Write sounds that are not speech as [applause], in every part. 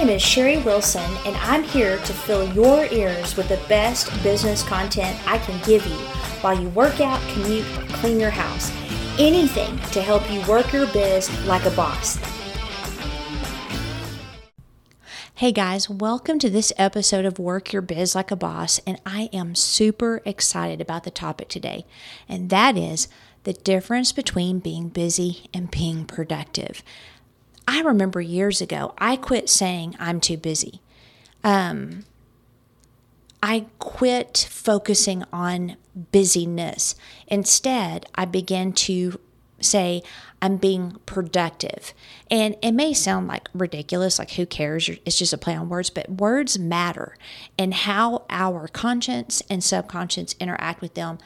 name is Sherry Wilson, and I'm here to fill your ears with the best business content I can give you while you work out, commute, clean your house. Anything to help you work your biz like a boss. Hey guys, welcome to this episode of Work Your Biz Like a Boss, and I am super excited about the topic today, and that is the difference between being busy and being productive. I remember years ago, I quit saying I'm too busy. Um, I quit focusing on busyness. Instead, I began to say, I'm being productive. And it may sound like ridiculous, like who cares? It's just a play on words, but words matter. And how our conscience and subconscious interact with them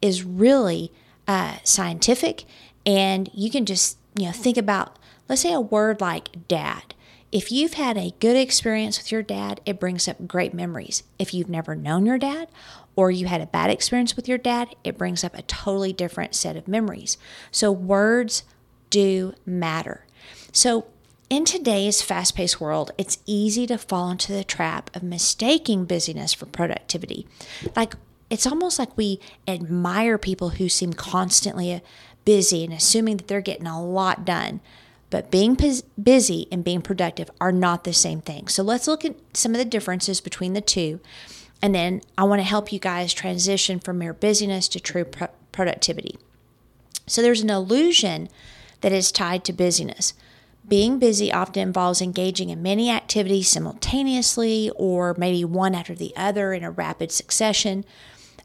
is really uh, scientific. And you can just, you know, think about Let's say a word like dad. If you've had a good experience with your dad, it brings up great memories. If you've never known your dad or you had a bad experience with your dad, it brings up a totally different set of memories. So words do matter. So in today's fast paced world, it's easy to fall into the trap of mistaking busyness for productivity. Like, it's almost like we admire people who seem constantly busy and assuming that they're getting a lot done. But being busy and being productive are not the same thing. So let's look at some of the differences between the two. And then I want to help you guys transition from mere busyness to true pro- productivity. So there's an illusion that is tied to busyness. Being busy often involves engaging in many activities simultaneously or maybe one after the other in a rapid succession.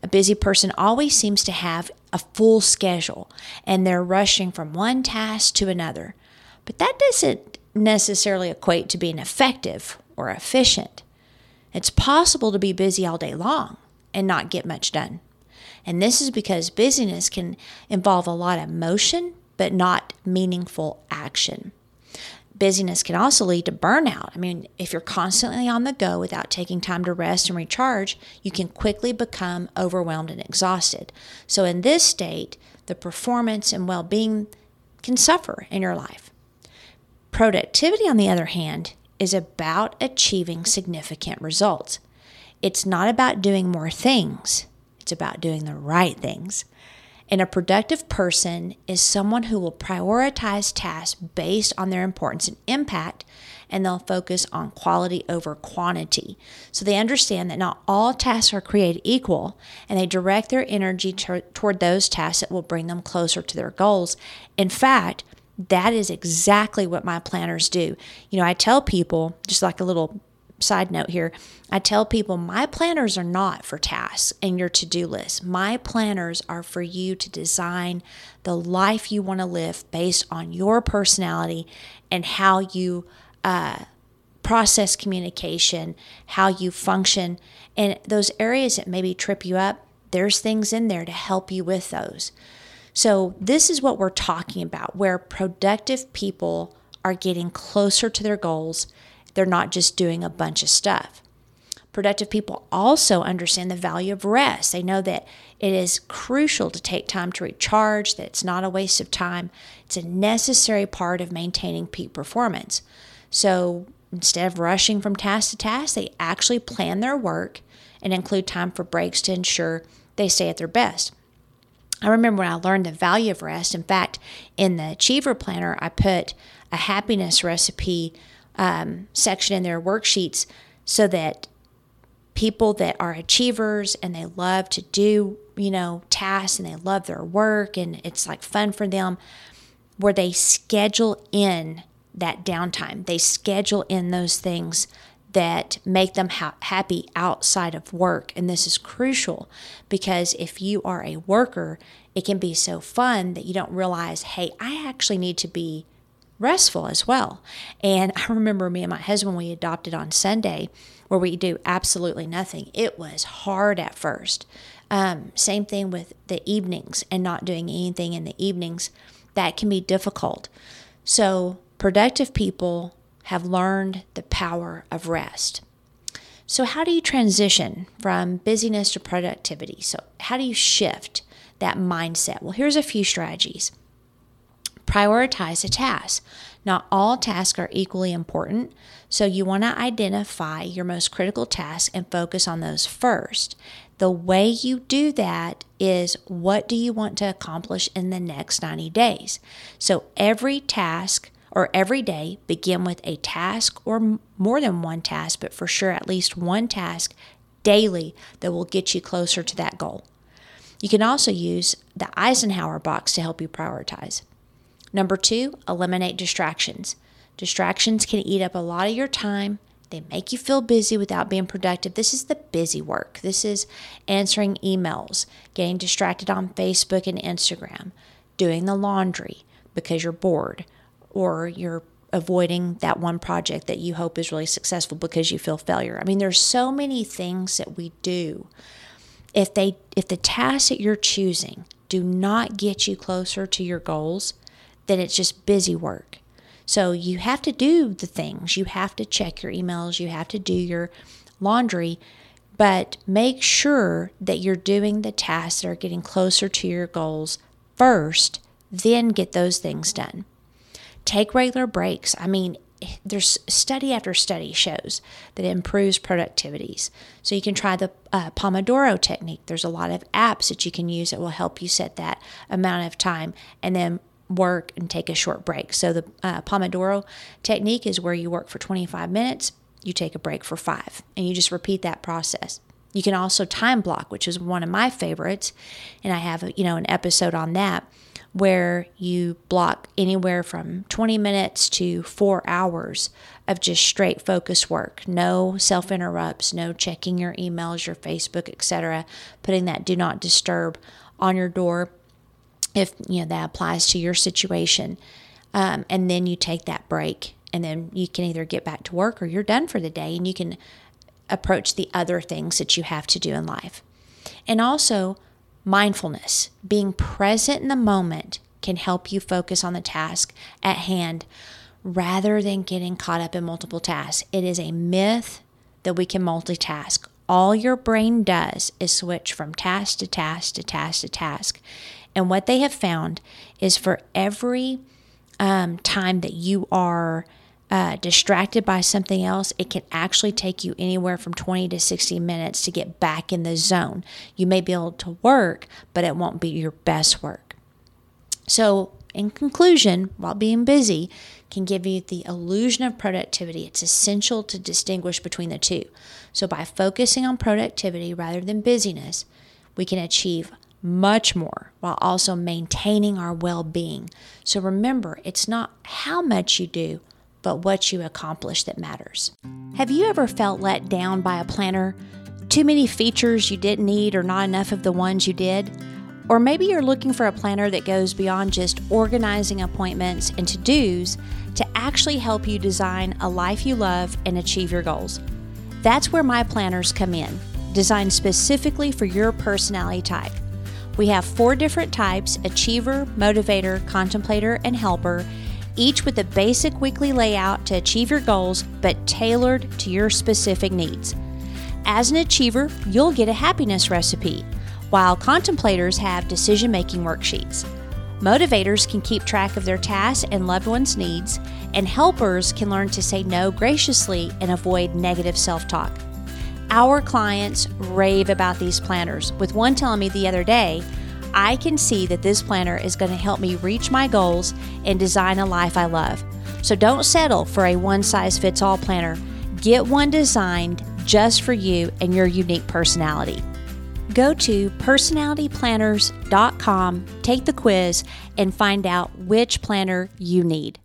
A busy person always seems to have a full schedule and they're rushing from one task to another. But that doesn't necessarily equate to being effective or efficient. It's possible to be busy all day long and not get much done. And this is because busyness can involve a lot of motion, but not meaningful action. Busyness can also lead to burnout. I mean, if you're constantly on the go without taking time to rest and recharge, you can quickly become overwhelmed and exhausted. So, in this state, the performance and well being can suffer in your life. Productivity, on the other hand, is about achieving significant results. It's not about doing more things, it's about doing the right things. And a productive person is someone who will prioritize tasks based on their importance and impact, and they'll focus on quality over quantity. So they understand that not all tasks are created equal, and they direct their energy t- toward those tasks that will bring them closer to their goals. In fact, that is exactly what my planners do. You know, I tell people, just like a little side note here, I tell people my planners are not for tasks and your to do list. My planners are for you to design the life you want to live based on your personality and how you uh, process communication, how you function, and those areas that maybe trip you up. There's things in there to help you with those. So, this is what we're talking about where productive people are getting closer to their goals. They're not just doing a bunch of stuff. Productive people also understand the value of rest. They know that it is crucial to take time to recharge, that it's not a waste of time. It's a necessary part of maintaining peak performance. So, instead of rushing from task to task, they actually plan their work and include time for breaks to ensure they stay at their best. I remember when I learned the value of rest. In fact, in the Achiever Planner, I put a happiness recipe um, section in their worksheets so that people that are achievers and they love to do, you know, tasks and they love their work and it's like fun for them, where they schedule in that downtime. They schedule in those things that make them ha- happy outside of work. And this is crucial because if you are a worker, it can be so fun that you don't realize, hey, I actually need to be restful as well. And [laughs] I remember me and my husband, we adopted on Sunday where we do absolutely nothing. It was hard at first. Um, same thing with the evenings and not doing anything in the evenings. That can be difficult. So, productive people have learned the power of rest. So, how do you transition from busyness to productivity? So, how do you shift that mindset? Well, here's a few strategies. Prioritize a task. Not all tasks are equally important, so you want to identify your most critical tasks and focus on those first. The way you do that is what do you want to accomplish in the next 90 days? So every task or every day begin with a task or more than one task, but for sure at least one task daily that will get you closer to that goal. You can also use the Eisenhower box to help you prioritize. Number two, eliminate distractions. Distractions can eat up a lot of your time. They make you feel busy without being productive. This is the busy work. This is answering emails, getting distracted on Facebook and Instagram, doing the laundry because you're bored, or you're avoiding that one project that you hope is really successful because you feel failure. I mean, there's so many things that we do. If they if the tasks that you're choosing do not get you closer to your goals, then it's just busy work. So you have to do the things. You have to check your emails, you have to do your laundry, but make sure that you're doing the tasks that are getting closer to your goals first, then get those things done. Take regular breaks. I mean, there's study after study shows that improves productivities. So you can try the uh, Pomodoro technique. There's a lot of apps that you can use that will help you set that amount of time and then work and take a short break. So the uh, Pomodoro technique is where you work for 25 minutes, you take a break for 5, and you just repeat that process. You can also time block, which is one of my favorites, and I have, you know, an episode on that where you block anywhere from 20 minutes to four hours of just straight focus work. No self interrupts no checking your emails your facebook etc putting that do not disturb on your door if you know that applies to your situation. Um, and then you take that break and then you can either get back to work or you're done for the day and you can approach the other things that you have to do in life. And also Mindfulness, being present in the moment, can help you focus on the task at hand rather than getting caught up in multiple tasks. It is a myth that we can multitask. All your brain does is switch from task to task to task to task. And what they have found is for every um, time that you are uh, distracted by something else, it can actually take you anywhere from 20 to 60 minutes to get back in the zone. You may be able to work, but it won't be your best work. So, in conclusion, while being busy can give you the illusion of productivity, it's essential to distinguish between the two. So, by focusing on productivity rather than busyness, we can achieve much more while also maintaining our well being. So, remember, it's not how much you do but what you accomplish that matters. Have you ever felt let down by a planner? Too many features you didn't need or not enough of the ones you did? Or maybe you're looking for a planner that goes beyond just organizing appointments and to dos to actually help you design a life you love and achieve your goals. That's where my planners come in, designed specifically for your personality type. We have four different types achiever, motivator, contemplator, and helper each with a basic weekly layout to achieve your goals, but tailored to your specific needs. As an achiever, you'll get a happiness recipe, while contemplators have decision making worksheets. Motivators can keep track of their tasks and loved ones' needs, and helpers can learn to say no graciously and avoid negative self talk. Our clients rave about these planners, with one telling me the other day, I can see that this planner is going to help me reach my goals and design a life I love. So don't settle for a one size fits all planner. Get one designed just for you and your unique personality. Go to personalityplanners.com, take the quiz, and find out which planner you need.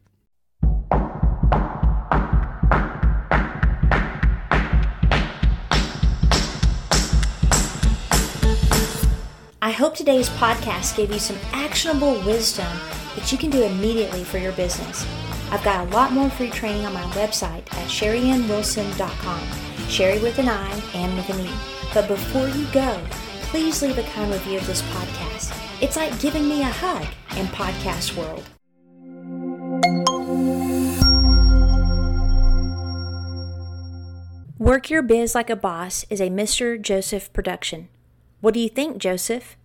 I hope today's podcast gave you some actionable wisdom that you can do immediately for your business. I've got a lot more free training on my website at sherryannwilson.com. Sherry with an I and with an E. But before you go, please leave a kind review of this podcast. It's like giving me a hug in podcast world. Work Your Biz Like a Boss is a Mr. Joseph production. What do you think, Joseph?